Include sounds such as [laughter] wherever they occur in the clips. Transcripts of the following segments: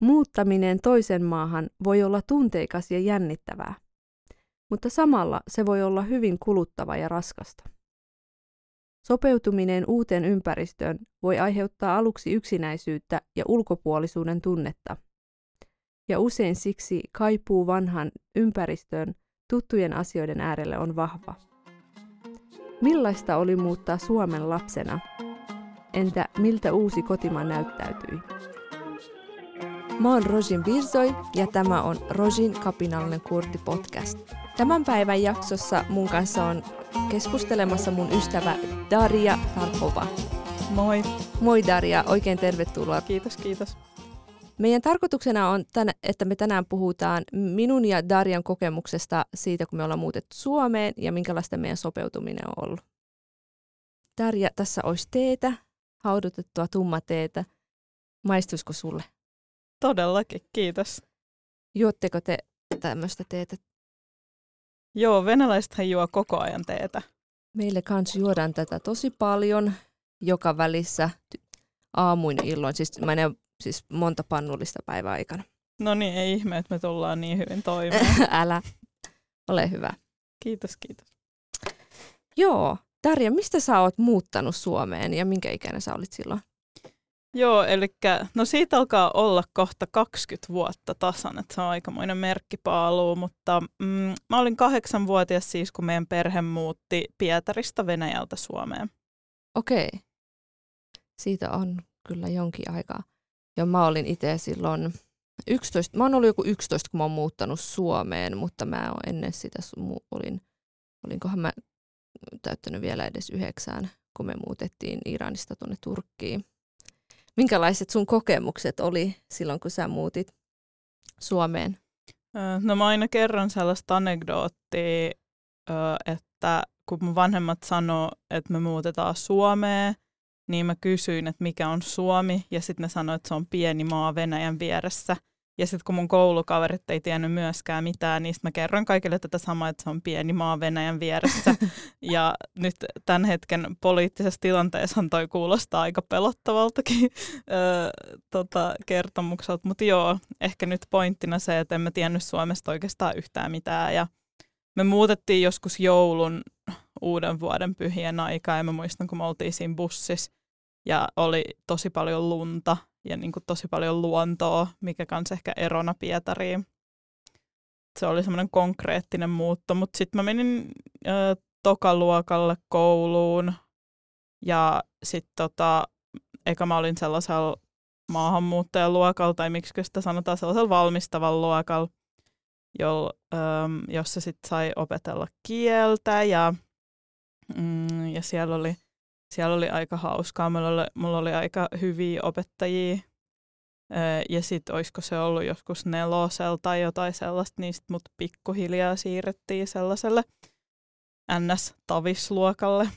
Muuttaminen toisen maahan voi olla tunteikas ja jännittävää, mutta samalla se voi olla hyvin kuluttava ja raskasta. Sopeutuminen uuteen ympäristöön voi aiheuttaa aluksi yksinäisyyttä ja ulkopuolisuuden tunnetta. Ja usein siksi kaipuu vanhan ympäristöön tuttujen asioiden äärelle on vahva. Millaista oli muuttaa Suomen lapsena? Entä miltä uusi kotimaa näyttäytyi? Mä oon Rojin Birzoi ja tämä on Rojin kapinallinen kurti podcast. Tämän päivän jaksossa mun kanssa on keskustelemassa mun ystävä Daria Tarhova. Moi. Moi Daria, oikein tervetuloa. Kiitos, kiitos. Meidän tarkoituksena on, että me tänään puhutaan minun ja Darian kokemuksesta siitä, kun me ollaan muutettu Suomeen ja minkälaista meidän sopeutuminen on ollut. Darja, tässä olisi teetä, haudutettua tummateetä. Maistuisiko sulle? Todellakin, kiitos. Juotteko te tämmöistä teetä? Joo, venäläisethän juo koko ajan teetä. Meille kans juodaan tätä tosi paljon joka välissä aamuin illoin. Siis mä en siis monta pannullista päivää aikana. No niin, ei ihme, että me tullaan niin hyvin toimeen. [laughs] Älä. Ole hyvä. Kiitos, kiitos. Joo. Tarja, mistä sä oot muuttanut Suomeen ja minkä ikäinen sä olit silloin? Joo, eli no siitä alkaa olla kohta 20 vuotta tasan, että se on aikamoinen merkkipaaluu, mutta mm, mä olin kahdeksanvuotias siis, kun meidän perhe muutti Pietarista Venäjältä Suomeen. Okei. Siitä on kyllä jonkin aikaa. Ja mä olin itse silloin 11, mä oon ollut joku 11, kun mä oon muuttanut Suomeen, mutta mä oon ennen sitä, olin, olinkohan mä täyttänyt vielä edes yhdeksään, kun me muutettiin Iranista tuonne Turkkiin. Minkälaiset sun kokemukset oli silloin, kun sä muutit Suomeen? No mä aina kerron sellaista anekdoottia, että kun mun vanhemmat sanoo, että me muutetaan Suomeen, niin mä kysyin, että mikä on Suomi, ja sitten ne sanoivat, että se on pieni maa Venäjän vieressä. Ja sitten kun mun koulukaverit ei tiennyt myöskään mitään, niin mä kerron kaikille tätä samaa, että se on pieni maa Venäjän vieressä. [laughs] ja nyt tämän hetken poliittisessa tilanteessa toi kuulostaa aika pelottavaltakin [laughs] öö, tota, kertomukselta. Mutta joo, ehkä nyt pointtina se, että en mä tiennyt Suomesta oikeastaan yhtään mitään. Ja me muutettiin joskus joulun uuden vuoden pyhien aikaa ja mä muistan, kun me oltiin siinä bussissa ja oli tosi paljon lunta ja niin kuin tosi paljon luontoa, mikä kanssa ehkä erona Pietariin. Se oli semmoinen konkreettinen muutto, mutta sitten mä menin ö, tokaluokalle kouluun ja sitten tota, eka mä olin sellaisella maahanmuuttajaluokalla, tai miksi sitä sanotaan sellaisella valmistavalla luokalla, jo, ö, jossa sitten sai opetella kieltä ja, mm, ja siellä oli siellä oli aika hauskaa. Mulla oli, mulla oli aika hyviä opettajia. Ja sitten olisiko se ollut joskus nelosella tai jotain sellaista, niin sit mut pikkuhiljaa siirrettiin sellaiselle NS-tavisluokalle.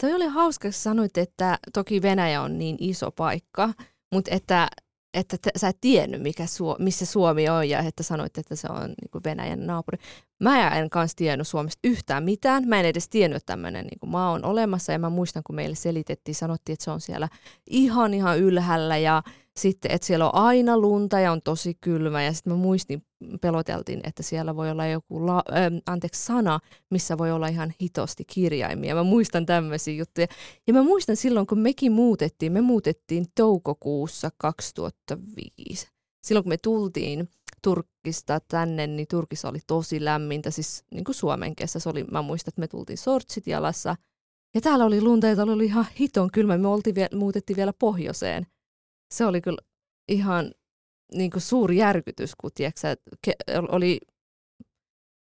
Toi oli hauska, kun sanoit, että toki Venäjä on niin iso paikka, mutta että että sä et tiennyt, mikä Suo, missä Suomi on ja että sanoit, että se on niin Venäjän naapuri. Mä en kanssa tiennyt Suomesta yhtään mitään. Mä en edes tiennyt, että tämmöinen niin maa on olemassa ja mä muistan, kun meille selitettiin, sanottiin, että se on siellä ihan ihan ylhäällä ja sitten, että siellä on aina lunta ja on tosi kylmä. Ja sitten mä muistin, peloteltiin, että siellä voi olla joku la, äh, anteeksi, sana, missä voi olla ihan hitosti kirjaimia. Mä muistan tämmöisiä juttuja. Ja mä muistan silloin, kun mekin muutettiin, me muutettiin toukokuussa 2005. Silloin, kun me tultiin Turkista tänne, niin Turkissa oli tosi lämmintä, siis niin kuin Suomen kesässä oli, mä muistan, että me tultiin sortsit jalassa. Ja täällä oli lunta ja täällä oli ihan hiton kylmä. Me oltiin, muutettiin vielä pohjoiseen se oli kyllä ihan niin kuin suuri järkytys, kun tiiäksä, ke- oli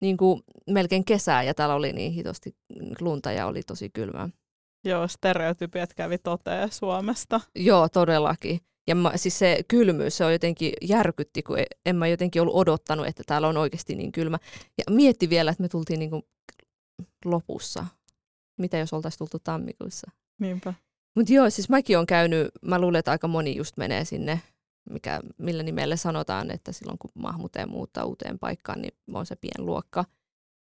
niin kuin melkein kesää ja täällä oli niin hitosti lunta ja oli tosi kylmää. Joo, stereotypiat kävi toteen Suomesta. Joo, todellakin. Ja mä, siis se kylmyys, se on jotenkin järkytti, kun en mä jotenkin ollut odottanut, että täällä on oikeasti niin kylmä. Ja mietti vielä, että me tultiin niin kuin lopussa. Mitä jos oltaisiin tultu tammikuussa? Niinpä. Mutta joo, siis mäkin olen käynyt, mä luulen, että aika moni just menee sinne, mikä, millä nimellä sanotaan, että silloin kun maahanmuuttaja muuttaa uuteen paikkaan, niin on se pienluokka.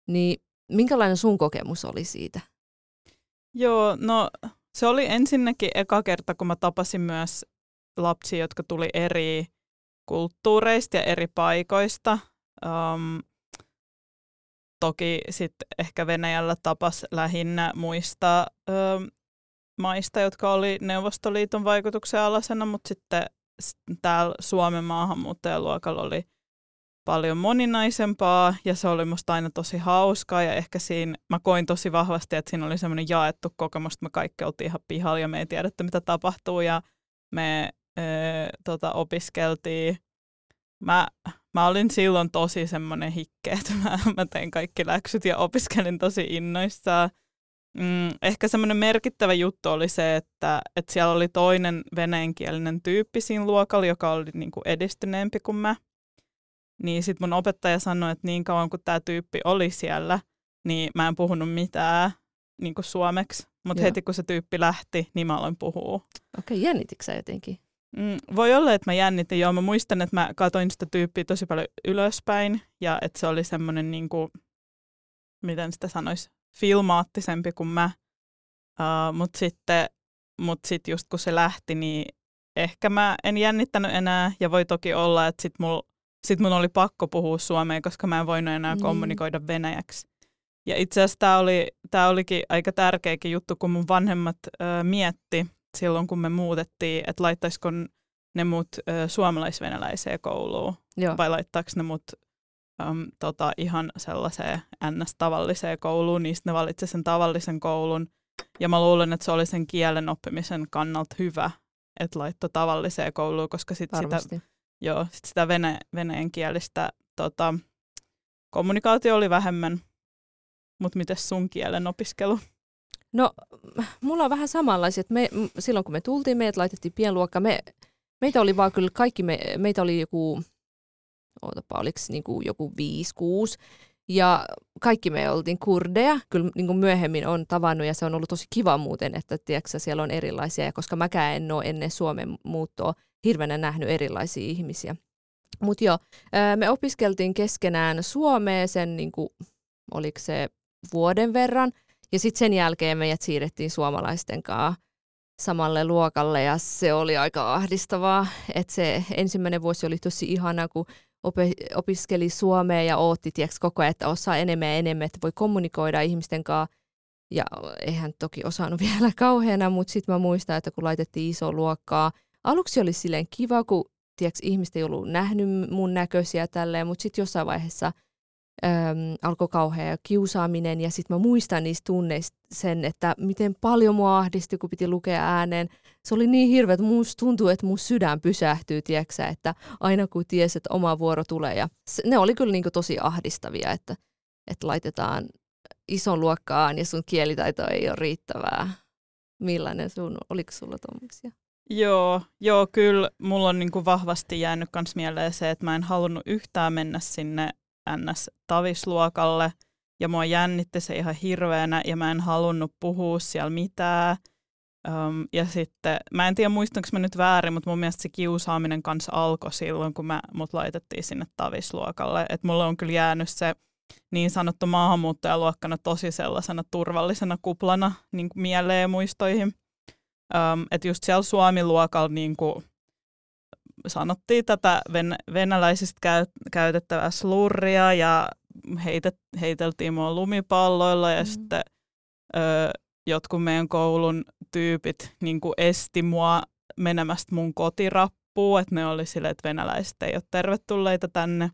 Niin minkälainen sun kokemus oli siitä? Joo, no se oli ensinnäkin eka kerta, kun mä tapasin myös lapsia, jotka tuli eri kulttuureista ja eri paikoista. Um, toki sitten ehkä Venäjällä tapas lähinnä muista um, maista, jotka oli Neuvostoliiton vaikutuksen alasena, mutta sitten täällä Suomen maahanmuuttajaluokalla oli paljon moninaisempaa ja se oli musta aina tosi hauskaa ja ehkä siinä mä koin tosi vahvasti, että siinä oli semmoinen jaettu kokemus, että me kaikki oltiin ihan pihalla ja me ei tiedetty mitä tapahtuu ja me ö, tota, opiskeltiin. Mä, mä olin silloin tosi semmoinen hikke, [laughs] että mä, mä tein kaikki läksyt ja opiskelin tosi innoissaan. Mm, ehkä semmoinen merkittävä juttu oli se, että, että siellä oli toinen venäjänkielinen tyyppi siinä luokalla, joka oli niin kuin edistyneempi kuin mä. Niin sitten mun opettaja sanoi, että niin kauan kuin tämä tyyppi oli siellä, niin mä en puhunut mitään niin kuin suomeksi. Mutta heti kun se tyyppi lähti, niin mä aloin puhua. Okei, okay, jännitikö sä jotenkin? Mm, voi olla, että mä jännitin. Joo, mä muistan, että mä katsoin sitä tyyppiä tosi paljon ylöspäin ja että se oli semmoinen, niin kuin, miten sitä sanoisi, filmaattisempi kuin mä. Uh, Mutta sitten mut sit just kun se lähti, niin ehkä mä en jännittänyt enää ja voi toki olla, että sit mulla sitten mun oli pakko puhua suomea, koska mä en voinut enää mm. kommunikoida venäjäksi. Ja itse asiassa tämä oli, tää olikin aika tärkeäkin juttu, kun mun vanhemmat ö, mietti silloin, kun me muutettiin, että laittaisiko ne mut ö, suomalaisvenäläiseen kouluun Joo. vai laittaako ne mut äm, tota, ihan sellaiseen ns-tavalliseen kouluun, niin ne valitsi sen tavallisen koulun. Ja mä luulen, että se oli sen kielen oppimisen kannalta hyvä, että laittoi tavalliseen kouluun, koska sitten sitä joo, sit sitä vene, venäjänkielistä tota, kommunikaatio oli vähemmän. Mutta miten sun kielen opiskelu? No, mulla on vähän samanlaisia. Me, silloin kun me tultiin, meidät laitettiin pienluokka. Me, meitä oli vaan kyllä kaikki, me, meitä oli joku, ootapa, oliko niinku joku viisi, kuusi. Ja kaikki me oltiin kurdeja, kyllä niin kuin myöhemmin on tavannut ja se on ollut tosi kiva muuten, että tiedätkö, siellä on erilaisia. Ja koska mäkään en ole ennen Suomen muuttoa hirveänä nähnyt erilaisia ihmisiä. Mutta joo, me opiskeltiin keskenään Suomeen sen, niin kuin, oliko se vuoden verran, ja sitten sen jälkeen meidät siirrettiin suomalaisten kanssa samalle luokalle, ja se oli aika ahdistavaa. Että se ensimmäinen vuosi oli tosi ihana, kun opiskeli Suomea ja ootti tiiäks, koko ajan, että osaa enemmän ja enemmän, että voi kommunikoida ihmisten kanssa. Ja eihän toki osannut [laughs] vielä kauheana, mutta sitten mä muistan, että kun laitettiin iso luokkaa, aluksi oli silleen kiva, kun tiiäks, ihmiset ei ollut nähnyt mun näköisiä tälleen, mutta sitten jossain vaiheessa äm, alkoi kauhea kiusaaminen ja sitten mä muistan niistä tunneista sen, että miten paljon mua ahdisti, kun piti lukea ääneen. Se oli niin hirveä, että musta tuntuu, että mun sydän pysähtyy, tiiäksä, että aina kun ties, että oma vuoro tulee. Ja ne oli kyllä niinku tosi ahdistavia, että, että laitetaan ison luokkaan ja sun kielitaito ei ole riittävää. Millainen sun, oliko sulla tuommoisia? Joo, joo, kyllä mulla on niin kuin vahvasti jäänyt myös mieleen se, että mä en halunnut yhtään mennä sinne NS-tavisluokalle ja mua jännitti se ihan hirveänä ja mä en halunnut puhua siellä mitään. Um, ja sitten, mä en tiedä muistanko mä nyt väärin, mutta mun mielestä se kiusaaminen kanssa alkoi silloin, kun mä, mut laitettiin sinne tavisluokalle. Että mulla on kyllä jäänyt se niin sanottu maahanmuuttajaluokkana tosi sellaisena turvallisena kuplana niin mieleen ja muistoihin. Um, että just siellä Suomi-luokalla niin kuin sanottiin tätä ven- venäläisistä käy- käytettävää slurria ja heitet, heiteltiin mua lumipalloilla ja mm. sitten ö, jotkut meidän koulun tyypit niin kuin esti mua menemästä mun kotirappuun, että ne oli silleen, että venäläiset ei ole tervetulleita tänne.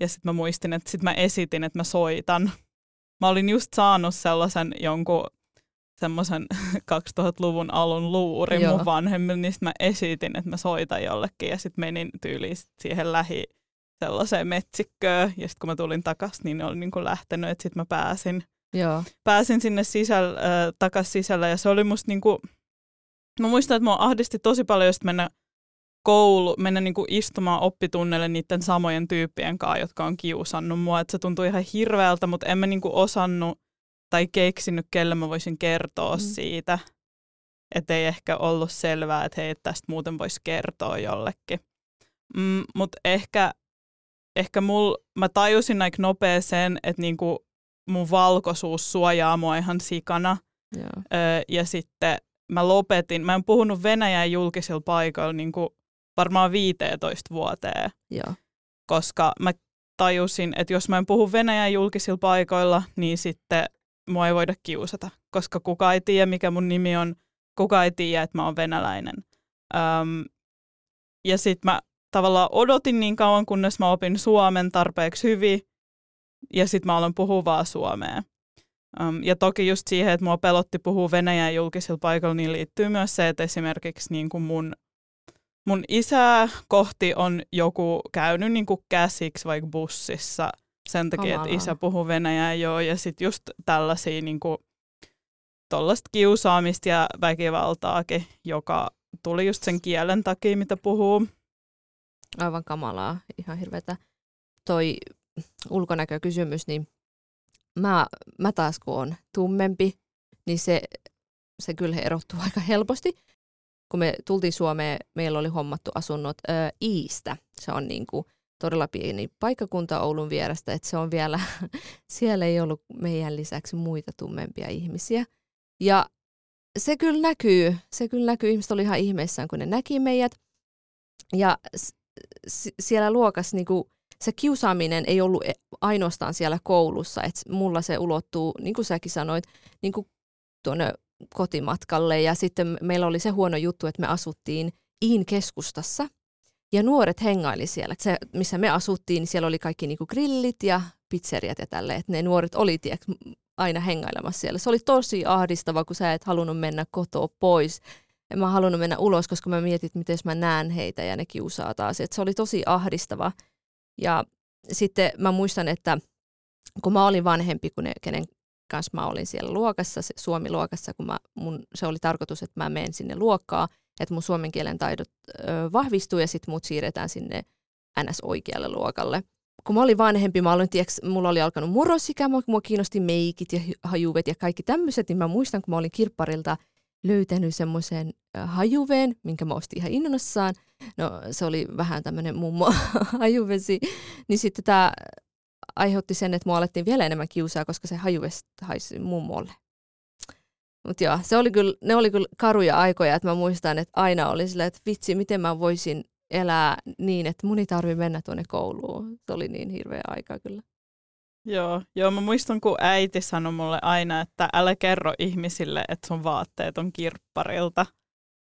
Ja sitten mä muistin, että sitten mä esitin, että mä soitan. Mä olin just saanut sellaisen jonkun semmoisen 2000-luvun [laughs] alun luurin Joo. mun vanhemmille, niin mä esitin, että mä soitan jollekin ja sitten menin tyyliin siihen lähi sellaiseen metsikköön ja sitten kun mä tulin takaisin, niin ne oli niin kuin lähtenyt, että sitten mä pääsin, Joo. pääsin sinne sisällä, äh, takaisin sisällä ja se oli musta niin kuin, mä muistan, että mua ahdisti tosi paljon just mennä koulu, mennä niin kuin istumaan oppitunneille niiden samojen tyyppien kanssa, jotka on kiusannut mua. että se tuntui ihan hirveältä, mutta en mä niin kuin osannut tai keksinyt, kelle mä voisin kertoa mm. siitä. Että ei ehkä ollut selvää, että hei, tästä muuten voisi kertoa jollekin. Mm, Mutta ehkä, ehkä mul, mä tajusin aika nopea sen, että niinku mun valkoisuus suojaa mua ihan sikana. Yeah. Öö, ja sitten mä lopetin. Mä en puhunut Venäjän julkisilla paikoilla niin kuin varmaan 15 vuoteen. Joo. Koska mä tajusin, että jos mä en puhu Venäjän julkisilla paikoilla, niin sitten mua ei voida kiusata, koska kuka ei tiedä, mikä mun nimi on, kuka ei tiedä, että mä oon venäläinen. Öm, ja sitten mä tavallaan odotin niin kauan, kunnes mä opin suomen tarpeeksi hyvin, ja sitten mä aloin puhua vaan suomea. Um, ja toki just siihen, että mua pelotti puhua Venäjän julkisilla paikoilla, niin liittyy myös se, että esimerkiksi niin kuin mun, mun isä kohti on joku käynyt niin kuin käsiksi vaikka bussissa sen takia, Kamalaa. että isä puhuu Venäjää joo. Ja sitten just tällaisia niin kuin, kiusaamista ja väkivaltaakin, joka tuli just sen kielen takia, mitä puhuu. Aivan kamalaa, ihan hirveätä. Toi ulkonäkökysymys, niin mä, mä taas kun on tummempi, niin se, se kyllä erottuu aika helposti. Kun me tultiin Suomeen, meillä oli hommattu asunnot ö, Iistä. Se on niin kuin todella pieni paikkakunta Oulun vierestä, että se on vielä, [laughs] siellä ei ollut meidän lisäksi muita tummempia ihmisiä. Ja se kyllä näkyy, se kyllä näkyy, ihmiset oli ihan ihmeissään, kun ne näki meidät. Ja s- siellä luokassa niin kuin se kiusaaminen ei ollut e, ainoastaan siellä koulussa, että mulla se ulottuu, niin kuin säkin sanoit, niin kuin tuonne kotimatkalle. Ja sitten meillä oli se huono juttu, että me asuttiin Iin keskustassa ja nuoret hengaili siellä. Se, missä me asuttiin, niin siellä oli kaikki niin kuin grillit ja pizzeriat ja tälleen. Että ne nuoret oli tiedätkö, aina hengailemassa siellä. Se oli tosi ahdistava, kun sä et halunnut mennä kotoa pois. En mä halunnut mennä ulos, koska mä mietin, että miten mä näen heitä ja ne kiusaa taas. Et se oli tosi ahdistava. Ja sitten mä muistan, että kun mä olin vanhempi kuin ne, kenen kanssa mä olin siellä luokassa, Suomi-luokassa, kun mä, mun, se oli tarkoitus, että mä menen sinne luokkaan, että mun suomen kielen taidot ö, vahvistuu ja sitten mut siirretään sinne NS-oikealle luokalle. Kun mä olin vanhempi, mä olin, tiiäks, mulla oli alkanut murrosikä, mua kiinnosti meikit ja hajuvet ja kaikki tämmöiset, niin mä muistan, kun mä olin kirpparilta löytänyt semmoisen hajuveen, minkä mä ostin ihan innossaan. No se oli vähän tämmöinen mummo [laughs] hajuvesi. Niin sitten tämä aiheutti sen, että mua alettiin vielä enemmän kiusaa, koska se hajuvesi haisi mummolle. Mutta joo, se oli kyllä, ne oli kyllä karuja aikoja, että mä muistan, että aina oli silleen, että vitsi, miten mä voisin elää niin, että mun ei tarvi mennä tuonne kouluun. Se oli niin hirveä aika kyllä. Joo, joo, mä muistan, kun äiti sanoi mulle aina, että älä kerro ihmisille, että sun vaatteet on kirpparilta.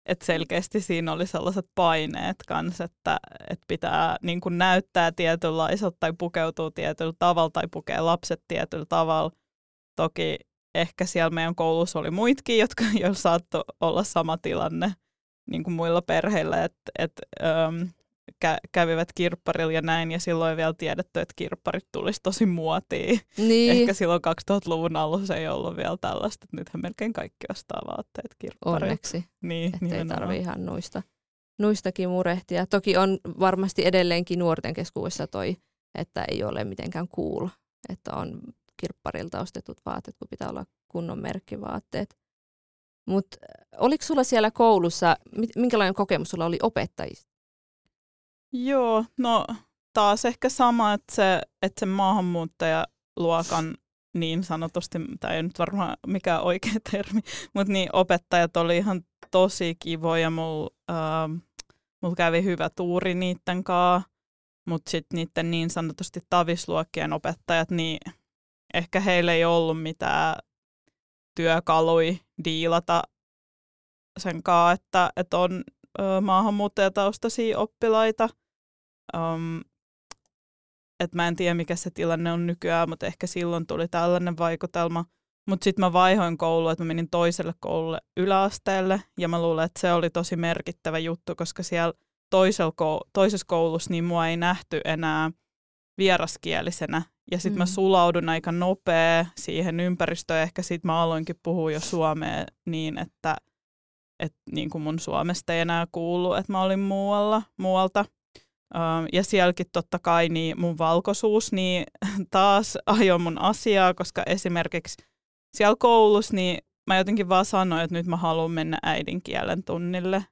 Että selkeästi siinä oli sellaiset paineet kanssa, että, että pitää niin kuin näyttää tietynlaiselta tai pukeutuu tietyllä tavalla tai pukee lapset tietyllä tavalla. Toki ehkä siellä meidän koulussa oli muitkin, jotka [laughs] jo saattoi olla sama tilanne niin kuin muilla perheillä, että et, ähm, kä- kävivät kirpparilla ja näin, ja silloin vielä tiedetty, että kirpparit tulisi tosi muotiin. Niin. Ehkä silloin 2000-luvun alussa ei ollut vielä tällaista, että nythän melkein kaikki ostaa vaatteet kirpparilla. Onneksi, niin, että ei tarvitse ihan nuista, nuistakin murehtia. Toki on varmasti edelleenkin nuorten keskuudessa toi, että ei ole mitenkään cool, että on kirpparilta ostetut vaatteet, kun pitää olla kunnon merkkivaatteet. Mutta oliko sulla siellä koulussa, minkälainen kokemus sulla oli opettajista? Joo, no taas ehkä sama, että se, että se maahanmuuttajaluokan niin sanotusti, tämä ei nyt varmaan mikään oikea [laughs] termi, mutta niin opettajat oli ihan tosi kivoja. Mulla äh, mul kävi hyvä tuuri niiden kanssa, mutta sitten niiden niin sanotusti tavisluokkien opettajat, niin ehkä heillä ei ollut mitään työkalui diilata sen kanssa, että, että on maahanmuuttajataustaisia oppilaita. Um, et mä en tiedä, mikä se tilanne on nykyään, mutta ehkä silloin tuli tällainen vaikutelma. Mutta sitten mä vaihoin koulua, että mä menin toiselle koululle yläasteelle, ja mä luulen, että se oli tosi merkittävä juttu, koska siellä toisessa koulussa niin mua ei nähty enää vieraskielisenä. Ja sitten mm. mä sulaudun aika nopea siihen ympäristöön. Ehkä sitten mä aloinkin puhua jo suomea niin, että, että niin kuin mun Suomesta ei enää kuulu, että mä olin muualla, muualta. ja sielläkin totta kai niin mun valkoisuus niin [laughs] taas ajoi mun asiaa, koska esimerkiksi siellä koulussa niin mä jotenkin vaan sanoin, että nyt mä haluan mennä äidinkielen tunnille.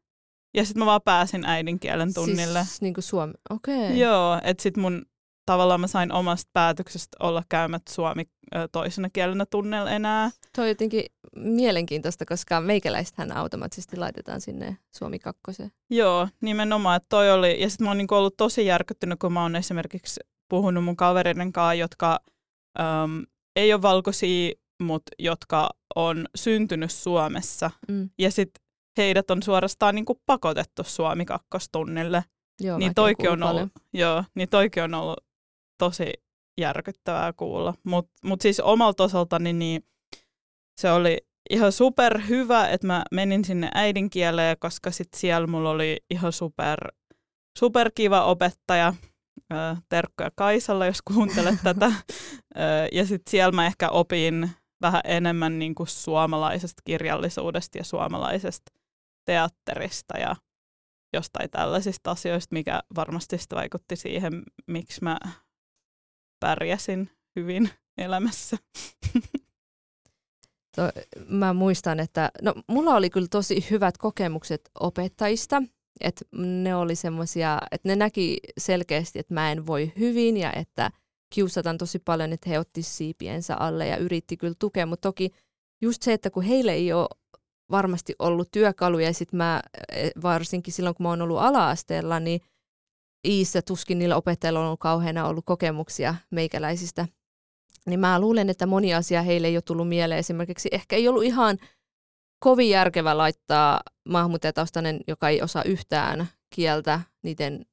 Ja sitten mä vaan pääsin äidinkielen tunnille. Siis niin kuin suomi, okei. Okay. Joo, että sitten mun tavallaan mä sain omasta päätöksestä olla käymättä suomi toisena kielenä tunnella enää. Tuo on jotenkin mielenkiintoista, koska meikäläistähän automaattisesti laitetaan sinne Suomi kakkoseen. Joo, nimenomaan. Että toi oli, ja sitten mä oon niinku ollut tosi järkyttynyt, kun mä oon esimerkiksi puhunut mun kavereiden kanssa, jotka äm, ei ole valkoisia, mutta jotka on syntynyt Suomessa. Mm. Ja sitten heidät on suorastaan niinku pakotettu Suomi kakkostunnille. Joo, niin toikin on, ollut, joo, niin toikin on ollut tosi järkyttävää kuulla. Mutta mut siis omalta osaltani niin se oli ihan super hyvä, että mä menin sinne äidinkieleen, koska sit siellä mulla oli ihan super, super kiva opettaja. Terkkoja Kaisalle, jos kuuntelet tätä. [laughs] Ja sitten siellä mä ehkä opin vähän enemmän niin kuin suomalaisesta kirjallisuudesta ja suomalaisesta teatterista ja jostain tällaisista asioista, mikä varmasti sitten vaikutti siihen, miksi mä pärjäsin hyvin elämässä. [laughs] To, mä muistan, että no, mulla oli kyllä tosi hyvät kokemukset opettajista, että ne oli semmoisia, että ne näki selkeästi, että mä en voi hyvin ja että kiusataan tosi paljon, että he otti siipiensä alle ja yritti kyllä tukea, mutta toki just se, että kun heille ei ole varmasti ollut työkaluja ja sitten mä e, varsinkin silloin, kun mä oon ollut ala-asteella, niin Iissä tuskin niillä opettajilla on ollut kauheana ollut kokemuksia meikäläisistä. Niin mä luulen, että moni asia heille ei ole tullut mieleen. Esimerkiksi ehkä ei ollut ihan kovin järkevä laittaa maahanmuuttajataustainen, joka ei osaa yhtään kieltä, niiden,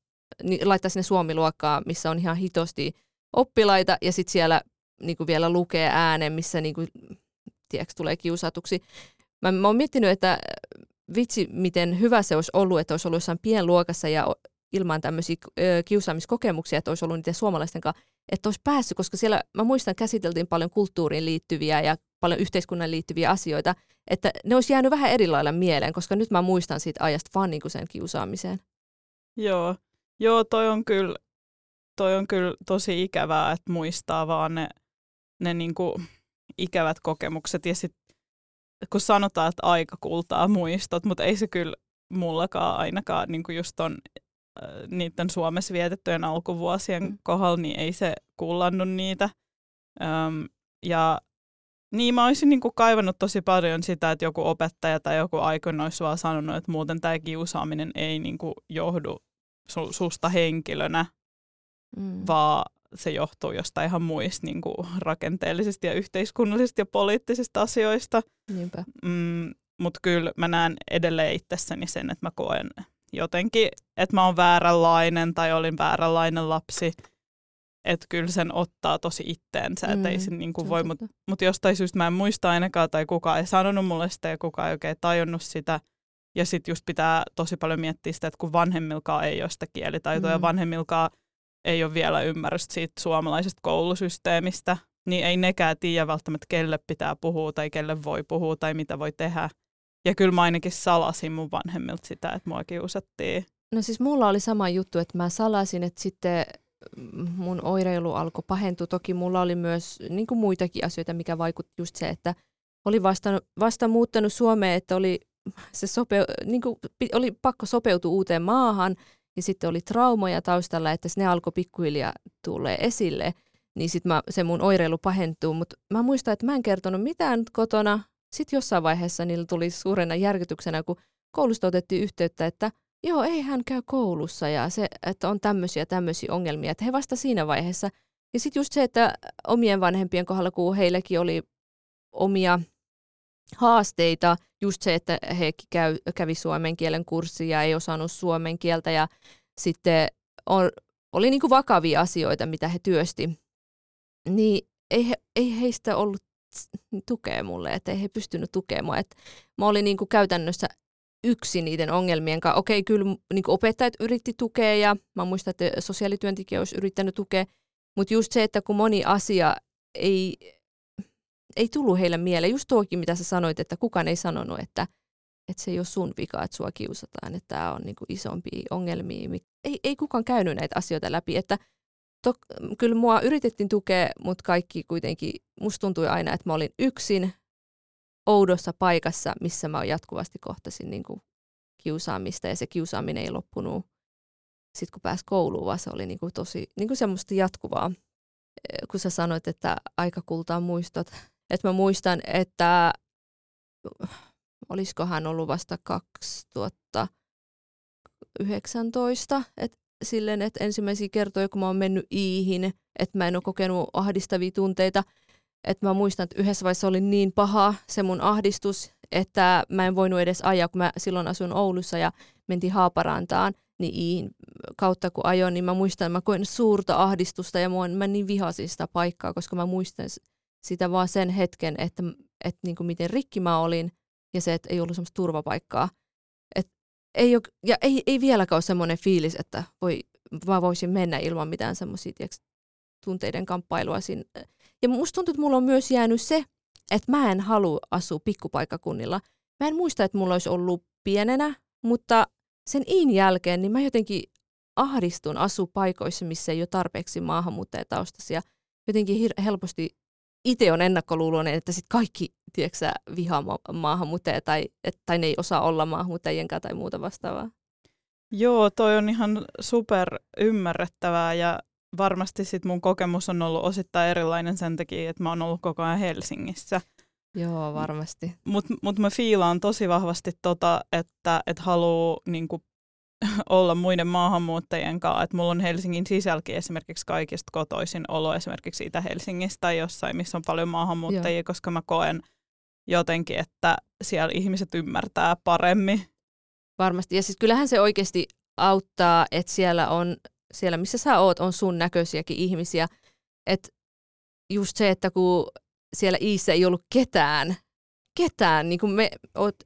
niin laittaa sinne suomiluokkaa, missä on ihan hitosti oppilaita ja sitten siellä niin kuin vielä lukee äänen, missä niin kuin, tiedätkö, tulee kiusatuksi. Mä, mä oon miettinyt, että vitsi, miten hyvä se olisi ollut, että olisi ollut jossain pienluokassa ja ilman tämmöisiä kiusaamiskokemuksia, että olisi ollut niiden suomalaisten kanssa, että olisi päässyt, koska siellä mä muistan käsiteltiin paljon kulttuuriin liittyviä ja paljon yhteiskunnan liittyviä asioita, että ne olisi jäänyt vähän eri lailla mieleen, koska nyt mä muistan siitä ajasta vaan niin kuin sen kiusaamiseen. Joo, Joo toi, on kyllä, toi on kyllä tosi ikävää, että muistaa vaan ne, ne niinku ikävät kokemukset ja sitten kun sanotaan, että aika kultaa muistot, mutta ei se kyllä mullakaan ainakaan niin kuin just on niiden Suomessa vietettyjen alkuvuosien mm. kohdalla, niin ei se kullannut niitä. Öm, ja niin mä olisin niin kuin kaivannut tosi paljon sitä, että joku opettaja tai joku aikuinen olisi vaan sanonut, että muuten tämä kiusaaminen ei niin kuin johdu su- susta henkilönä, mm. vaan se johtuu jostain ihan muista niin kuin rakenteellisista ja yhteiskunnallisista ja poliittisista asioista. Mm, Mutta kyllä mä näen edelleen itsessäni sen, että mä koen jotenkin, että mä oon vääränlainen tai olin vääränlainen lapsi. Että kyllä sen ottaa tosi itteensä, että mm, ei se niin kuin voi, mutta mut jostain syystä mä en muista ainakaan tai kukaan ei sanonut mulle sitä ja kukaan ei oikein tajunnut sitä. Ja sitten just pitää tosi paljon miettiä sitä, että kun vanhemmilkaan ei ole sitä kielitaitoa mm. ja vanhemmilkaan ei ole vielä ymmärrystä siitä suomalaisesta koulusysteemistä, niin ei nekään tiedä välttämättä, kelle pitää puhua tai kelle voi puhua tai mitä voi tehdä. Ja kyllä mä ainakin salasin mun vanhemmilta sitä, että mua kiusattiin. No siis mulla oli sama juttu, että mä salasin, että sitten mun oireilu alkoi pahentua. Toki mulla oli myös niin kuin muitakin asioita, mikä vaikutti just se, että oli vasta, vasta muuttanut Suomeen, että oli, se sope, niin kuin, oli pakko sopeutua uuteen maahan ja sitten oli traumoja taustalla, että ne alkoi pikkuhiljaa tulee esille. Niin sitten se mun oireilu pahentuu, mutta mä muistan, että mä en kertonut mitään kotona, sitten jossain vaiheessa niillä tuli suurena järkytyksenä, kun koulusta otettiin yhteyttä, että joo, ei hän käy koulussa ja se, että on tämmöisiä tämmöisiä ongelmia. Että he vasta siinä vaiheessa. Ja sitten just se, että omien vanhempien kohdalla, kun heilläkin oli omia haasteita, just se, että he käy, kävi suomen kielen kurssia ja ei osannut suomen kieltä ja sitten on, oli niin kuin vakavia asioita, mitä he työsti, niin ei, he, ei heistä ollut tukea mulle, että ei he pystynyt tukemaan. Et mä olin niin kuin käytännössä yksi niiden ongelmien kanssa. Okei, kyllä niin opettajat yritti tukea ja mä muistan, että sosiaalityöntekijä olisi yrittänyt tukea, mutta just se, että kun moni asia ei, ei tullut heille mieleen, just tuokin mitä sä sanoit, että kukaan ei sanonut, että, että se ei ole sun vika, että sua kiusataan, että tämä on niin kuin isompi ongelmia. Ei, ei kukaan käynyt näitä asioita läpi, että Tok, kyllä mua yritettiin tukea, mutta kaikki kuitenkin, musta tuntui aina, että mä olin yksin oudossa paikassa, missä mä jatkuvasti kohtasin niin kuin kiusaamista ja se kiusaaminen ei loppunut sitten kun pääsi kouluun, vaan se oli niinku tosi niinku semmoista jatkuvaa. Kun sä sanoit, että aika kultaa muistot. Että mä muistan, että olisikohan ollut vasta 2019, että silleen, että ensimmäisiä kertoja, kun mä oon mennyt iihin, että mä en ole kokenut ahdistavia tunteita, että mä muistan, että yhdessä vaiheessa oli niin paha se mun ahdistus, että mä en voinut edes ajaa, kun mä silloin asun Oulussa ja mentiin Haaparantaan, niin iin kautta kun ajoin, niin mä muistan, että mä koin suurta ahdistusta ja mä, mä niin vihasin sitä paikkaa, koska mä muistan sitä vaan sen hetken, että, että niin kuin miten rikki mä olin ja se, että ei ollut semmoista turvapaikkaa. Ei ole, ja ei, ei vieläkään ole semmoinen fiilis, että voi, mä voisin mennä ilman mitään semmoisia tunteiden kamppailua. Siinä. Ja musta tuntuu, että mulla on myös jäänyt se, että mä en halua asua pikkupaikakunnilla. Mä en muista, että mulla olisi ollut pienenä, mutta sen iin jälkeen niin mä jotenkin ahdistun asua paikoissa, missä ei ole tarpeeksi maahanmuuttajataustaisia. Jotenkin hir- helposti itse on ennakkoluuloinen, että sitten kaikki tiedätkö, vihaa ma- maahanmuuttajia tai, et, tai ne ei osaa olla maahanmuuttajien tai muuta vastaavaa. Joo, toi on ihan super ymmärrettävää ja varmasti sit mun kokemus on ollut osittain erilainen sen takia, että mä oon ollut koko ajan Helsingissä. Joo, varmasti. Mutta mut mä fiilaan tosi vahvasti tota, että et haluaa niinku, [laughs] olla muiden maahanmuuttajien kanssa. Että mulla on Helsingin sisälläkin esimerkiksi kaikista kotoisin olo esimerkiksi siitä Helsingistä tai jossain, missä on paljon maahanmuuttajia, Joo. koska mä koen jotenkin, että siellä ihmiset ymmärtää paremmin. Varmasti. Ja siis kyllähän se oikeasti auttaa, että siellä on siellä missä sä oot, on sun näköisiäkin ihmisiä. Et just se, että kun siellä Iissä ei ollut ketään, ketään, niin kuin me,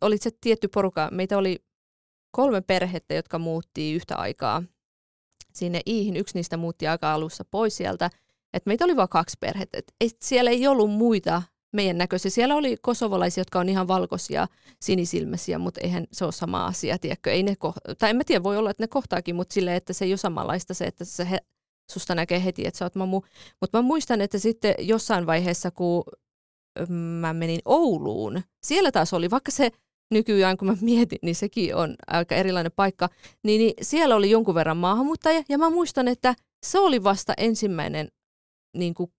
olit se tietty porukka, meitä oli kolme perhettä, jotka muutti yhtä aikaa sinne Iihin. Yksi niistä muutti aika alussa pois sieltä. Et meitä oli vain kaksi perhettä. Et, siellä ei ollut muita meidän näköisiä. Siellä oli kosovolaisia, jotka on ihan valkoisia, sinisilmäisiä, mutta eihän se ole sama asia, tiedätkö? Ei ne ko- tai en mä tiedä, voi olla, että ne kohtaakin, mutta silleen, että se ei ole samanlaista se, että se he, susta näkee heti, että sä oot mamu. Mutta mä muistan, että sitten jossain vaiheessa, kun mä menin Ouluun, siellä taas oli, vaikka se nykyään, kun mä mietin, niin sekin on aika erilainen paikka, niin, niin siellä oli jonkun verran maahanmuuttajia, ja mä muistan, että se oli vasta ensimmäinen niin kuin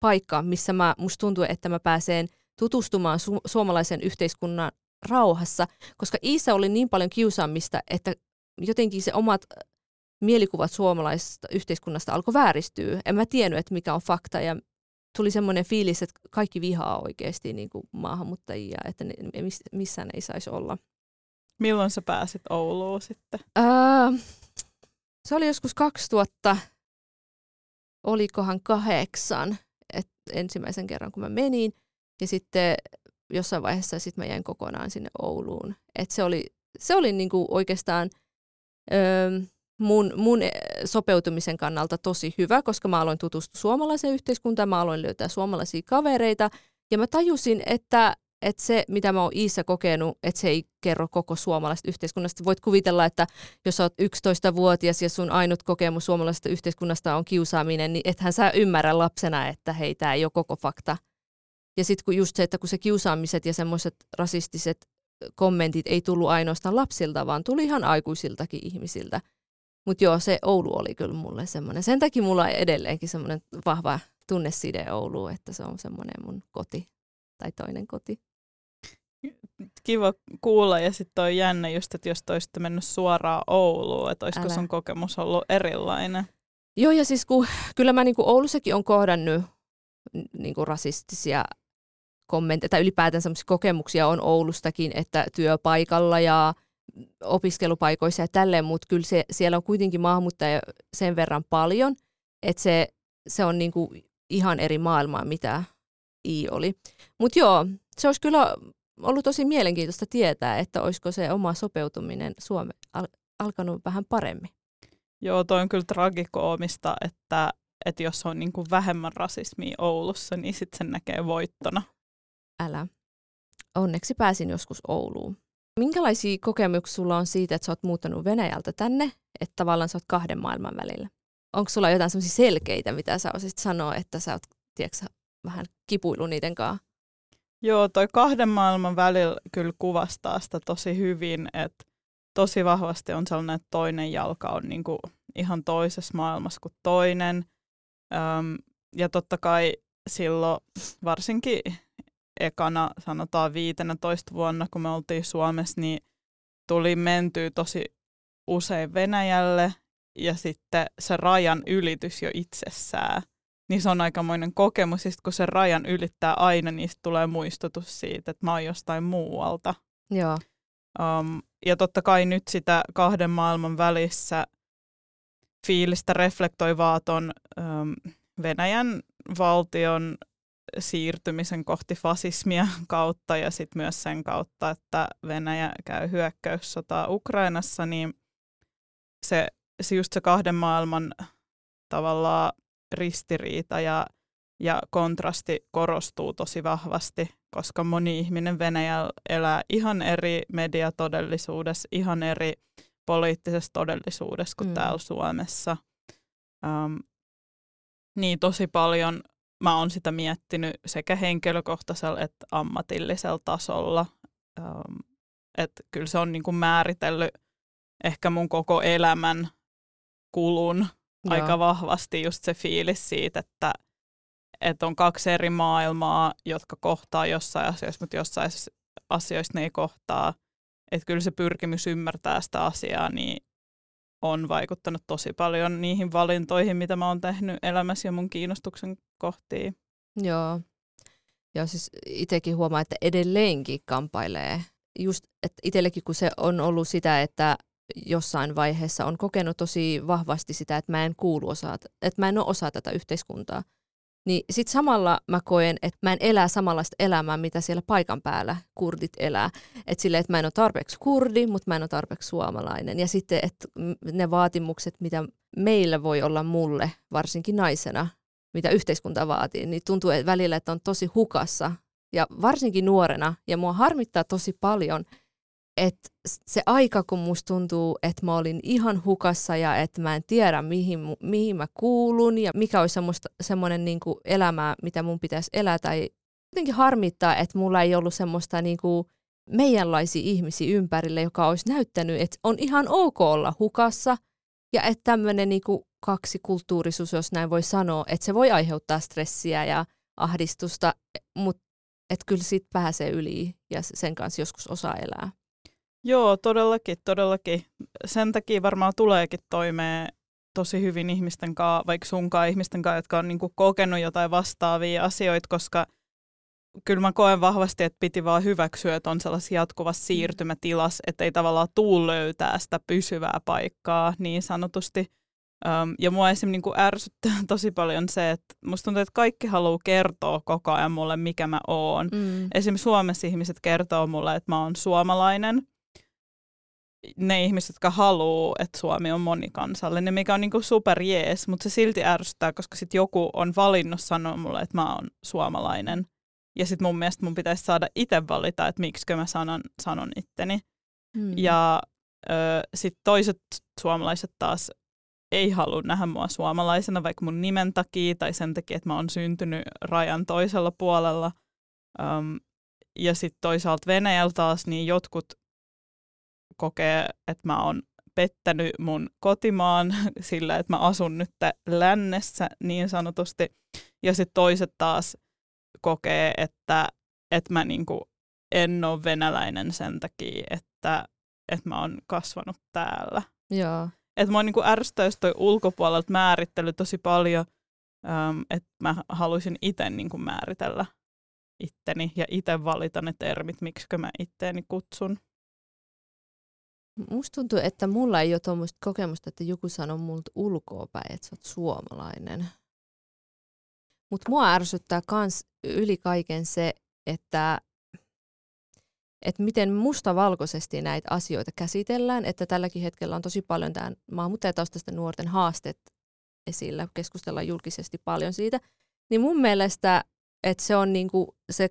paikka, missä mä, musta tuntuu, että mä pääsen tutustumaan su- suomalaisen yhteiskunnan rauhassa, koska Iissä oli niin paljon kiusaamista, että jotenkin se omat mielikuvat suomalaisesta yhteiskunnasta alkoi vääristyä. En mä tiennyt, että mikä on fakta ja tuli semmoinen fiilis, että kaikki vihaa oikeasti niin kuin maahanmuuttajia, että ne, missään ei saisi olla. Milloin sä pääsit Ouluun sitten? Öö, se oli joskus 2000, olikohan kahdeksan et ensimmäisen kerran, kun mä menin. Ja sitten jossain vaiheessa sit mä jäin kokonaan sinne Ouluun. Et se oli, se oli niinku oikeastaan öö, mun, mun sopeutumisen kannalta tosi hyvä, koska mä aloin tutustua suomalaiseen yhteiskuntaan, mä aloin löytää suomalaisia kavereita. Ja mä tajusin, että että se, mitä mä oon Iissä kokenut, että se ei kerro koko suomalaisesta yhteiskunnasta. Voit kuvitella, että jos oot 11-vuotias ja sun ainut kokemus suomalaisesta yhteiskunnasta on kiusaaminen, niin ethän sä ymmärrä lapsena, että hei, tämä ei ole koko fakta. Ja sitten kun just se, että kun se kiusaamiset ja semmoiset rasistiset kommentit ei tullut ainoastaan lapsilta, vaan tuli ihan aikuisiltakin ihmisiltä. Mutta joo, se Oulu oli kyllä mulle semmoinen. Sen takia mulla on edelleenkin semmoinen vahva tunneside Ouluun, että se on semmoinen mun koti tai toinen koti kiva kuulla ja sitten on jännä just, että jos toisitte mennyt suoraan Ouluun, että olisiko Älä. sun kokemus ollut erilainen? Joo ja siis kun, kyllä mä niin kuin Oulussakin on kohdannut niin kuin rasistisia kommentteja tai ylipäätään sellaisia kokemuksia on Oulustakin, että työpaikalla ja opiskelupaikoissa ja tälleen, mutta kyllä se, siellä on kuitenkin maahanmuuttajia sen verran paljon, että se, se on niin kuin ihan eri maailmaa, mitä I oli. Mutta joo, se olisi kyllä ollut tosi mielenkiintoista tietää, että olisiko se oma sopeutuminen Suomeen al- alkanut vähän paremmin. Joo, toi on kyllä tragikoomista, että, että jos on niin kuin vähemmän rasismia Oulussa, niin sitten sen näkee voittona. Älä. Onneksi pääsin joskus Ouluun. Minkälaisia kokemuksia sulla on siitä, että sä oot muuttanut Venäjältä tänne, että tavallaan sä oot kahden maailman välillä? Onko sulla jotain sellaisia selkeitä, mitä sä osaisit sanoa, että sä oot, tiedätkö, vähän kipuilu niiden kanssa? Joo, toi kahden maailman välillä kyllä kuvastaa sitä tosi hyvin, että tosi vahvasti on sellainen, että toinen jalka on niinku ihan toisessa maailmassa kuin toinen. Öm, ja totta kai silloin varsinkin ekana, sanotaan 15 vuonna, kun me oltiin Suomessa, niin tuli mentyä tosi usein Venäjälle ja sitten se rajan ylitys jo itsessään. Niin se on aikamoinen kokemus, ja kun se rajan ylittää aina, niin tulee muistutus siitä, että mä oon jostain muualta. Joo. Um, ja totta kai nyt sitä kahden maailman välissä fiilistä reflektoivaa ton um, Venäjän valtion siirtymisen kohti fasismia [laughs] kautta ja sitten myös sen kautta, että Venäjä käy hyökkäyssotaa Ukrainassa, niin se, se just se kahden maailman tavallaan ristiriita ja, ja kontrasti korostuu tosi vahvasti, koska moni ihminen Venäjällä elää ihan eri mediatodellisuudessa, ihan eri poliittisessa todellisuudessa kuin mm. täällä Suomessa. Um, niin tosi paljon mä oon sitä miettinyt sekä henkilökohtaisella että ammatillisella tasolla. Että kyllä se on niinku määritellyt ehkä mun koko elämän kulun Joo. aika vahvasti just se fiilis siitä, että, että on kaksi eri maailmaa, jotka kohtaa jossain asioissa, mutta jossain asioissa ne ei kohtaa. Että kyllä se pyrkimys ymmärtää sitä asiaa, niin on vaikuttanut tosi paljon niihin valintoihin, mitä mä oon tehnyt elämässä ja mun kiinnostuksen kohtiin. Joo. Ja siis itsekin huomaa, että edelleenkin kampailee. Just, että itsellekin kun se on ollut sitä, että jossain vaiheessa on kokenut tosi vahvasti sitä, että mä en kuulu osa, että mä en ole osa tätä yhteiskuntaa. Niin sitten samalla mä koen, että mä en elää samanlaista elämää, mitä siellä paikan päällä kurdit elää. Että silleen, että mä en ole tarpeeksi kurdi, mutta mä en ole tarpeeksi suomalainen. Ja sitten, että ne vaatimukset, mitä meillä voi olla mulle, varsinkin naisena, mitä yhteiskunta vaatii, niin tuntuu että välillä, että on tosi hukassa. Ja varsinkin nuorena, ja mua harmittaa tosi paljon, että se aika, kun musta tuntuu, että mä olin ihan hukassa ja että mä en tiedä, mihin, mihin mä kuulun ja mikä olisi semmoinen niin elämä, mitä mun pitäisi elää. Tai jotenkin harmittaa, että mulla ei ollut semmoista niin kuin meidänlaisia ihmisiä ympärille, joka olisi näyttänyt, että on ihan ok olla hukassa ja että tämmöinen niin kaksi kulttuurisuus, jos näin voi sanoa, että se voi aiheuttaa stressiä ja ahdistusta, mutta että kyllä siitä pääsee yli ja sen kanssa joskus osaa elää. Joo, todellakin, todellakin. Sen takia varmaan tuleekin toimeen tosi hyvin ihmisten kanssa, vaikka sunkaan ihmisten kanssa, jotka on niinku kokenut jotain vastaavia asioita, koska kyllä mä koen vahvasti, että piti vaan hyväksyä, että on sellaisia jatkuvassa mm. siirtymätilassa, että ei tavallaan tuu löytää sitä pysyvää paikkaa niin sanotusti. Ja mua esimerkiksi niin ärsyttää [laughs] tosi paljon se, että musta tuntuu, että kaikki haluaa kertoa koko ajan mulle, mikä mä oon. Mm. Esimerkiksi Suomessa ihmiset kertoo mulle, että mä oon suomalainen – ne ihmiset, jotka haluaa, että Suomi on monikansallinen, mikä on niinku super jees, mutta se silti ärsyttää, koska sitten joku on valinnut sanoa mulle, että mä oon suomalainen. Ja sitten mun mielestä mun pitäisi saada itse valita, että miksi mä sanon, sanon itteni. Hmm. Ja sitten toiset suomalaiset taas ei halua nähdä mua suomalaisena, vaikka mun nimen takia tai sen takia, että mä oon syntynyt rajan toisella puolella. Um, ja sitten toisaalta Venäjällä taas, niin jotkut kokee, että mä oon pettänyt mun kotimaan [laughs] sillä, että mä asun nyt lännessä niin sanotusti. Ja sitten toiset taas kokee, että, että mä niinku en ole venäläinen sen takia, että, että mä oon kasvanut täällä. Joo. Että mä oon niinku ärsyttää toi ulkopuolelta määrittely tosi paljon, um, että mä haluaisin itse niinku määritellä itteni ja itse valita ne termit, miksi mä itteeni kutsun. Musta tuntuu, että mulla ei ole tuommoista kokemusta, että joku sanoo multa ulkoapäin, että sä oot suomalainen. Mutta mua ärsyttää kans yli kaiken se, että, että miten mustavalkoisesti näitä asioita käsitellään, että tälläkin hetkellä on tosi paljon tämän maahanmuuttajataustaisten nuorten haasteet esillä, keskustellaan julkisesti paljon siitä, niin mun mielestä, että se on niinku se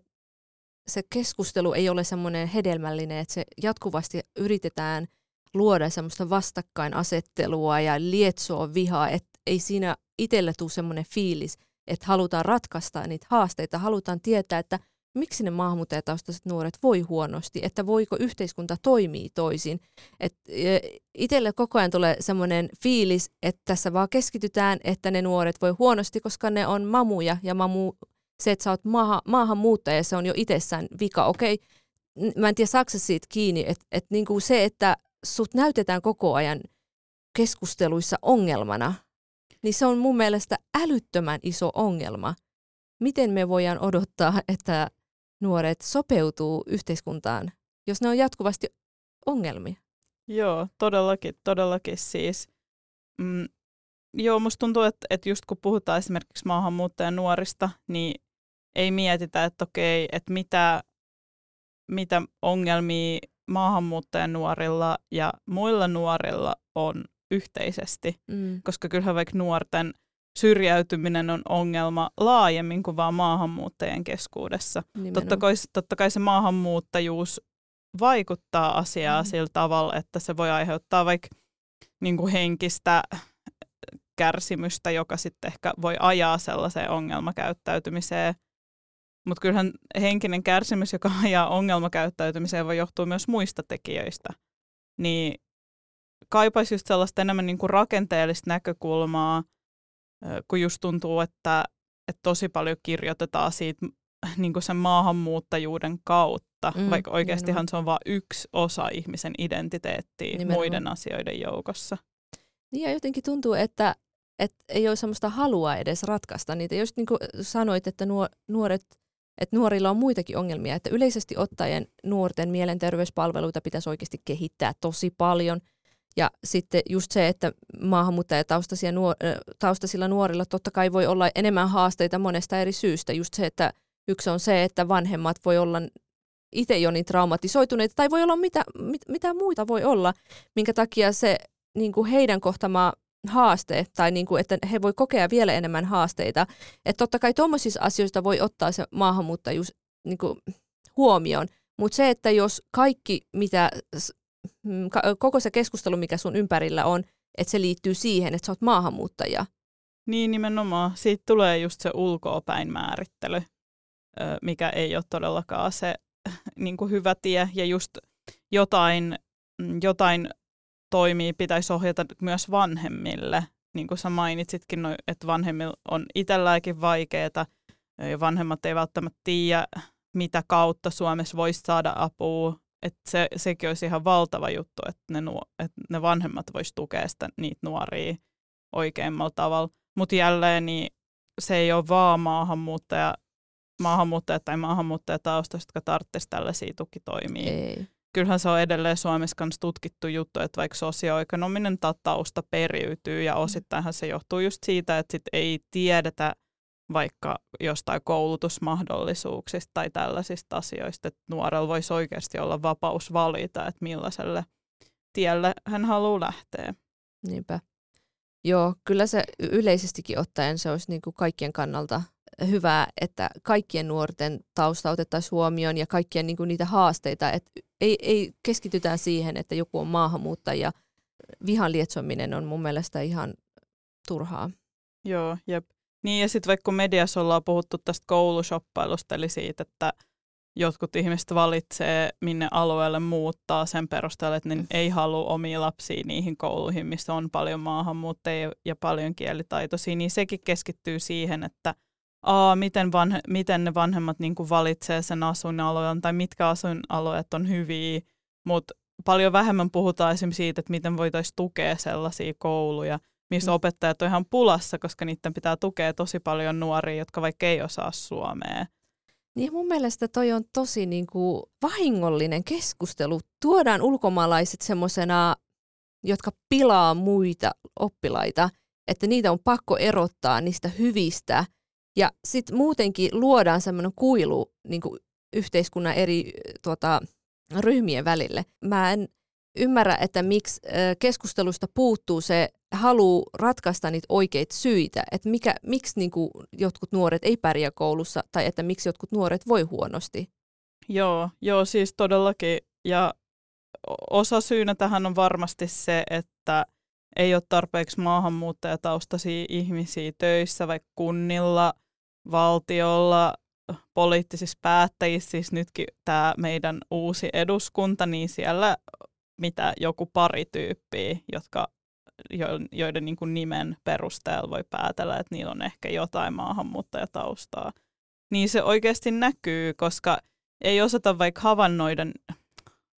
se keskustelu ei ole semmoinen hedelmällinen, että se jatkuvasti yritetään luoda semmoista vastakkainasettelua ja lietsoa vihaa, että ei siinä itselle tule semmoinen fiilis, että halutaan ratkaista niitä haasteita, halutaan tietää, että miksi ne maahanmuuttajataustaiset nuoret voi huonosti, että voiko yhteiskunta toimii toisin. Et e, itselle koko ajan tulee semmoinen fiilis, että tässä vaan keskitytään, että ne nuoret voi huonosti, koska ne on mamuja ja mamu, se, että sä oot maahan, maahanmuuttaja, se on jo itsessään vika. Okei, mä en tiedä saksa siitä kiinni, että et niinku se, että sut näytetään koko ajan keskusteluissa ongelmana, niin se on mun mielestä älyttömän iso ongelma. Miten me voidaan odottaa, että nuoret sopeutuu yhteiskuntaan, jos ne on jatkuvasti ongelmia? Joo, todellakin, todellakin siis. Mm, joo, musta tuntuu, että, että just kun puhutaan esimerkiksi maahanmuuttajan nuorista, niin ei mietitä, että okei, että mitä, mitä ongelmia maahanmuuttajan nuorilla ja muilla nuorilla on yhteisesti, mm. koska kyllähän vaikka nuorten syrjäytyminen on ongelma laajemmin kuin vaan maahanmuuttajien keskuudessa. Totta kai, totta kai se maahanmuuttajuus vaikuttaa asiaa mm. sillä tavalla, että se voi aiheuttaa vaikka niin kuin henkistä kärsimystä, joka sitten ehkä voi ajaa sellaiseen ongelmakäyttäytymiseen. Mutta kyllähän henkinen kärsimys, joka [laughs] ajaa ongelmakäyttäytymiseen, voi johtua myös muista tekijöistä. Niin kaipaisi just sellaista enemmän niin kuin rakenteellista näkökulmaa, kun just tuntuu, että, että tosi paljon kirjoitetaan siitä [laughs] niin kuin sen maahanmuuttajuuden kautta, mm, vaikka oikeastihan se on vain yksi osa ihmisen identiteettiä nimenomaan. muiden asioiden joukossa. Niin ja jotenkin tuntuu, että, että ei ole sellaista halua edes ratkaista niitä. Just niin sanoit, että nuoret, että nuorilla on muitakin ongelmia, että yleisesti ottaen nuorten mielenterveyspalveluita pitäisi oikeasti kehittää tosi paljon – ja sitten just se, että maahanmuuttajataustaisilla nuor- taustaisilla nuorilla totta kai voi olla enemmän haasteita monesta eri syystä. Just se, että yksi on se, että vanhemmat voi olla itse jo niin traumatisoituneita, tai voi olla mitä, mit, mitä muita voi olla, minkä takia se niin kuin heidän kohtama haaste, tai niin kuin, että he voi kokea vielä enemmän haasteita. Että totta kai tuommoisissa asioista voi ottaa se maahanmuuttajuus niin kuin huomioon, mutta se, että jos kaikki, mitä Mm, koko se keskustelu, mikä sun ympärillä on, että se liittyy siihen, että sä oot maahanmuuttaja. Niin nimenomaan. Siitä tulee just se ulkoopäin määrittely, mikä ei ole todellakaan se [laughs] niin kuin hyvä tie. Ja just jotain, mm, jotain toimii pitäisi ohjata myös vanhemmille. Niin kuin sä mainitsitkin, että vanhemmilla on itselläänkin vaikeaa ja vanhemmat ei välttämättä tiedä, mitä kautta Suomessa voisi saada apua että se, sekin olisi ihan valtava juttu, että ne, nuo, että ne vanhemmat vois tukea sitä, niitä nuoria oikeimmalla tavalla. Mutta jälleen niin se ei ole vaan maahanmuuttaja, maahanmuuttaja tai maahanmuuttajataustaiset, jotka tarvitsisivat tällaisia tukitoimia. Ei. Kyllähän se on edelleen Suomessa kanssa tutkittu juttu, että vaikka sosioekonominen tausta periytyy ja mm. osittainhan se johtuu just siitä, että sit ei tiedetä vaikka jostain koulutusmahdollisuuksista tai tällaisista asioista, että nuorella voisi oikeasti olla vapaus valita, että millaiselle tielle hän haluaa lähteä. Niinpä. Joo, kyllä se yleisestikin ottaen se olisi niin kuin kaikkien kannalta hyvää, että kaikkien nuorten tausta otettaisiin huomioon ja kaikkien niin kuin niitä haasteita, että ei, ei keskitytään siihen, että joku on maahanmuuttaja. Vihan lietsominen on mun mielestä ihan turhaa. Joo, jep. Niin ja sitten vaikka mediassa ollaan puhuttu tästä koulushoppailusta, eli siitä, että jotkut ihmiset valitsee, minne alueelle muuttaa sen perusteella, että ne mm. ei halua omia lapsia niihin kouluihin, missä on paljon maahanmuuttajia ja paljon kielitaitoisia, niin sekin keskittyy siihen, että aa, miten, vanhe, miten ne vanhemmat niin kuin valitsee sen asuinalueen tai mitkä asuinalueet on hyviä, mutta paljon vähemmän puhutaan esimerkiksi siitä, että miten voitaisiin tukea sellaisia kouluja, missä mm. opettajat on ihan pulassa, koska niiden pitää tukea tosi paljon nuoria, jotka vaikka ei osaa suomea. Niin mun mielestä toi on tosi niin kuin vahingollinen keskustelu. Tuodaan ulkomaalaiset semmoisena, jotka pilaa muita oppilaita, että niitä on pakko erottaa niistä hyvistä. Ja sitten muutenkin luodaan semmoinen kuilu niin yhteiskunnan eri tuota, ryhmien välille. Mä en ymmärrä, että miksi keskustelusta puuttuu se halu ratkaista niitä oikeita syitä, että mikä, miksi niin jotkut nuoret ei pärjää koulussa tai että miksi jotkut nuoret voi huonosti. Joo, joo siis todellakin. Ja osa syynä tähän on varmasti se, että ei ole tarpeeksi maahanmuuttajataustaisia ihmisiä töissä, vaikka kunnilla, valtiolla, poliittisissa päättäjissä, siis nytkin tämä meidän uusi eduskunta, niin siellä mitä joku pari tyyppiä, jotka, joiden niin kuin nimen perusteella voi päätellä, että niillä on ehkä jotain maahanmuuttajataustaa. Niin se oikeasti näkyy, koska ei osata vaikka havainnoida,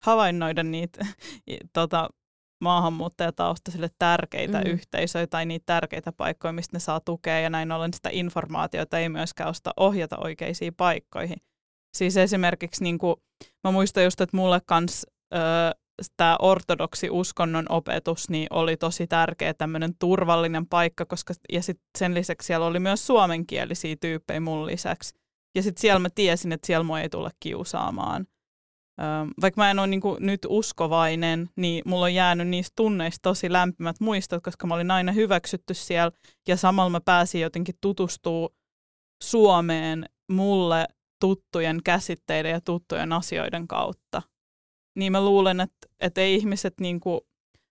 havainnoida niitä [laughs] tota, maahanmuuttajataustaisille tärkeitä mm. yhteisöjä tai niitä tärkeitä paikkoja, mistä ne saa tukea ja näin ollen sitä informaatiota ei myöskään osta ohjata oikeisiin paikkoihin. Siis esimerkiksi niin kuin, mä muistan just, että mulle kans tämä ortodoksi uskonnon opetus niin oli tosi tärkeä tämmöinen turvallinen paikka, koska ja sit sen lisäksi siellä oli myös suomenkielisiä tyyppejä mun lisäksi. Ja sitten siellä mä tiesin, että siellä mua ei tule kiusaamaan. Vaikka mä en ole niinku nyt uskovainen, niin mulla on jäänyt niistä tunneista tosi lämpimät muistot, koska mä olin aina hyväksytty siellä ja samalla mä pääsin jotenkin tutustua Suomeen mulle tuttujen käsitteiden ja tuttujen asioiden kautta. Niin mä luulen, että, että ei ihmiset niinku,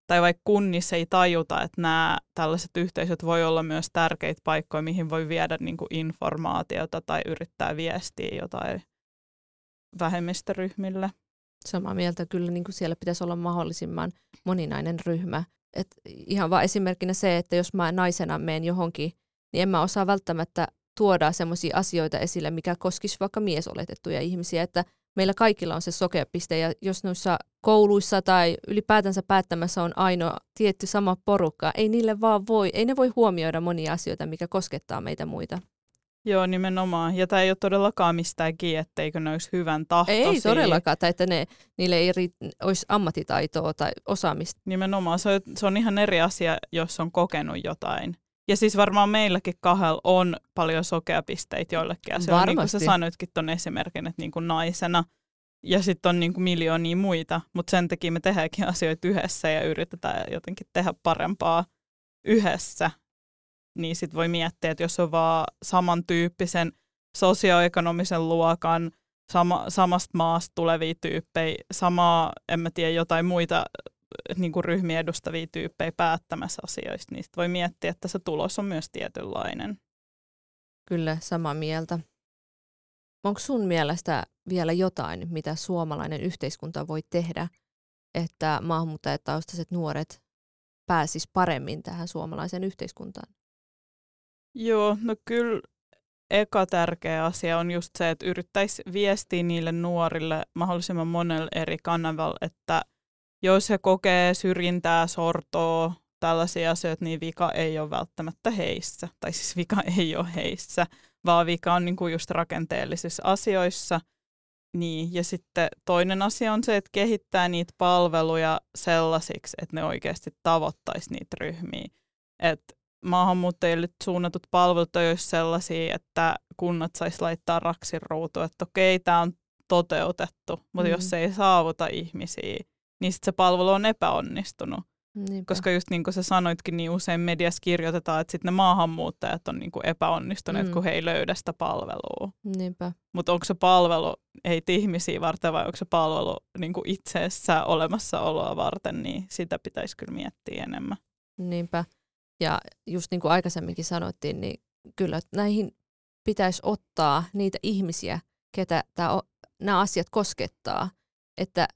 tai vaikka kunnissa ei tajuta, että nämä tällaiset yhteisöt voi olla myös tärkeitä paikkoja, mihin voi viedä niinku informaatiota tai yrittää viestiä jotain vähemmistöryhmille. Samaa mieltä kyllä niin kuin siellä pitäisi olla mahdollisimman moninainen ryhmä. Et ihan vain esimerkkinä se, että jos mä naisena menen johonkin, niin en mä osaa välttämättä tuoda sellaisia asioita esille, mikä koskisi vaikka miesoletettuja ihmisiä, että meillä kaikilla on se sokeapiste ja jos noissa kouluissa tai ylipäätänsä päättämässä on ainoa tietty sama porukka, ei niille vaan voi, ei ne voi huomioida monia asioita, mikä koskettaa meitä muita. Joo, nimenomaan. Ja tämä ei ole todellakaan mistään kiinni, etteikö ne olisi hyvän tahtoisia. Ei todellakaan, tai että ne, niille ei riit, olisi ammattitaitoa tai osaamista. Nimenomaan. Se on, se on ihan eri asia, jos on kokenut jotain. Ja siis varmaan meilläkin kahdella on paljon sokeapisteitä joillekin. Ja se Varmasti. on, niin kuin sä sanoitkin tuon esimerkin, että niin kuin naisena. Ja sitten on niin kuin miljoonia muita, mutta sen takia me tehdäänkin asioita yhdessä ja yritetään jotenkin tehdä parempaa yhdessä niin sit voi miettiä, että jos on vaan samantyyppisen sosioekonomisen luokan, sama, samasta maasta tulevia tyyppejä, samaa, en mä tiedä, jotain muita niin kuin ryhmiä edustavia tyyppejä päättämässä asioista, niin voi miettiä, että se tulos on myös tietynlainen. Kyllä, samaa mieltä. Onko sun mielestä vielä jotain, mitä suomalainen yhteiskunta voi tehdä, että maahanmuuttajataustaiset nuoret pääsis paremmin tähän suomalaiseen yhteiskuntaan? Joo, no kyllä eka tärkeä asia on just se, että yrittäisi viestiä niille nuorille mahdollisimman monella eri kanavalla, että jos he kokee syrjintää, sortoa, tällaisia asioita, niin vika ei ole välttämättä heissä. Tai siis vika [laughs] ei ole heissä, vaan vika on niin kuin just rakenteellisissa asioissa. Niin, ja sitten toinen asia on se, että kehittää niitä palveluja sellaisiksi, että ne oikeasti tavoittaisi niitä ryhmiä. Että maahanmuuttajille suunnatut palvelut olisi sellaisia, että kunnat sais laittaa raksin ruutu, että okei, tämä on toteutettu, mutta mm. jos se ei saavuta ihmisiä, niin sit se palvelu on epäonnistunut. Niinpä. Koska just niin kuin sä sanoitkin, niin usein mediassa kirjoitetaan, että sitten ne maahanmuuttajat on niin kuin epäonnistuneet, mm. kun he ei löydä sitä palvelua. Mutta onko se palvelu ei ihmisiä varten vai onko se palvelu niin kuin itseessä olemassaoloa varten, niin sitä pitäisi kyllä miettiä enemmän. Niinpä. Ja just niin kuin aikaisemminkin sanottiin, niin kyllä näihin pitäisi ottaa niitä ihmisiä, ketä tämä, nämä asiat koskettaa. Että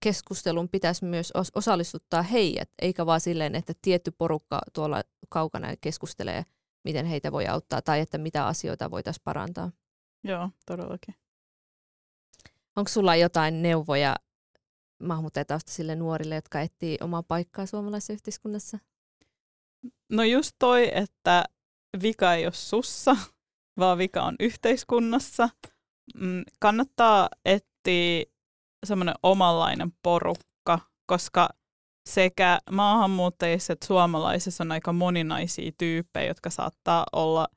keskustelun pitäisi myös osallistuttaa heidät, eikä vaan silleen, että tietty porukka tuolla kaukana keskustelee, miten heitä voi auttaa tai että mitä asioita voitaisiin parantaa. Joo, todellakin. Onko sulla jotain neuvoja maahanmuuttajataustaisille nuorille, jotka etsii omaa paikkaa suomalaisessa yhteiskunnassa? No just toi, että vika ei ole sussa, [laughs] vaan vika on yhteiskunnassa. Mm, kannattaa etsiä semmoinen omanlainen porukka, koska sekä maahanmuuttajissa että suomalaisissa on aika moninaisia tyyppejä, jotka saattaa olla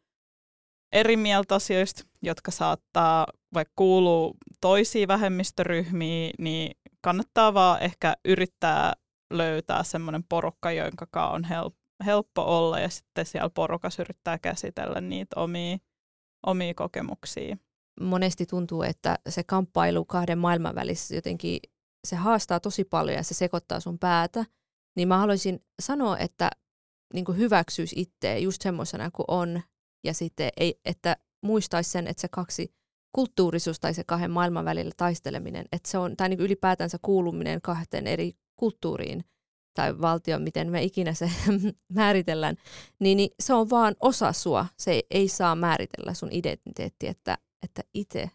eri mieltä asioista, jotka saattaa vaikka kuuluu toisiin vähemmistöryhmiin, niin kannattaa vaan ehkä yrittää löytää semmoinen porukka, jonka on helppo helppo olla ja sitten siellä porukas yrittää käsitellä niitä omia, omia kokemuksia. Monesti tuntuu, että se kamppailu kahden maailman välissä jotenkin se haastaa tosi paljon ja se sekoittaa sun päätä. Niin mä haluaisin sanoa, että niin hyväksyisi itse just semmoisena kuin on ja sitten ei, että muistaisi sen, että se kaksi kulttuurisuus tai se kahden maailman välillä taisteleminen, että se on, tai niin ylipäätänsä kuuluminen kahteen eri kulttuuriin tai valtioon, miten me ikinä se [laughs] määritellään, niin, niin se on vaan osa sua. Se ei, saa määritellä sun identiteettiä, että, että itse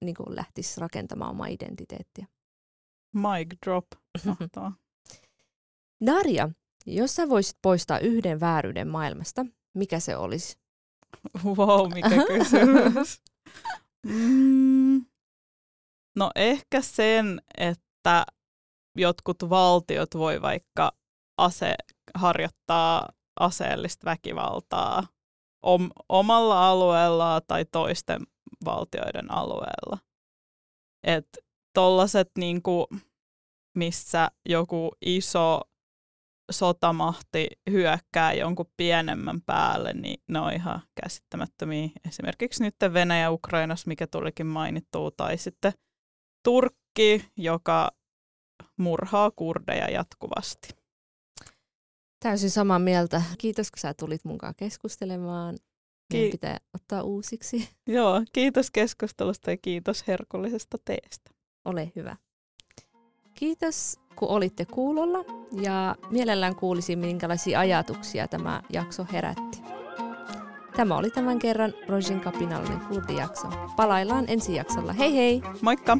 niin lähtisi rakentamaan omaa identiteettiä. Mic drop. Darja, jos sä voisit poistaa yhden vääryyden maailmasta, mikä se olisi? Wow, mikä kysymys. [laughs] mm, no ehkä sen, että jotkut valtiot voi vaikka ase, harjoittaa aseellista väkivaltaa om, omalla alueella tai toisten valtioiden alueella. Että tollaset niinku, missä joku iso sotamahti hyökkää jonkun pienemmän päälle, niin ne on ihan käsittämättömiä. Esimerkiksi nyt Venäjä Ukrainassa, mikä tulikin mainittua, tai sitten Turkki, joka murhaa kurdeja jatkuvasti. Täysin samaa mieltä. Kiitos, kun sä tulit mukaan keskustelemaan. Meidän Ki- pitää ottaa uusiksi. [laughs] Joo, kiitos keskustelusta ja kiitos herkullisesta teestä. Ole hyvä. Kiitos, kun olitte kuulolla ja mielellään kuulisin, minkälaisia ajatuksia tämä jakso herätti. Tämä oli tämän kerran Rojin kapinallinen kurdijakso. Palaillaan ensi jaksolla. Hei hei! Moikka!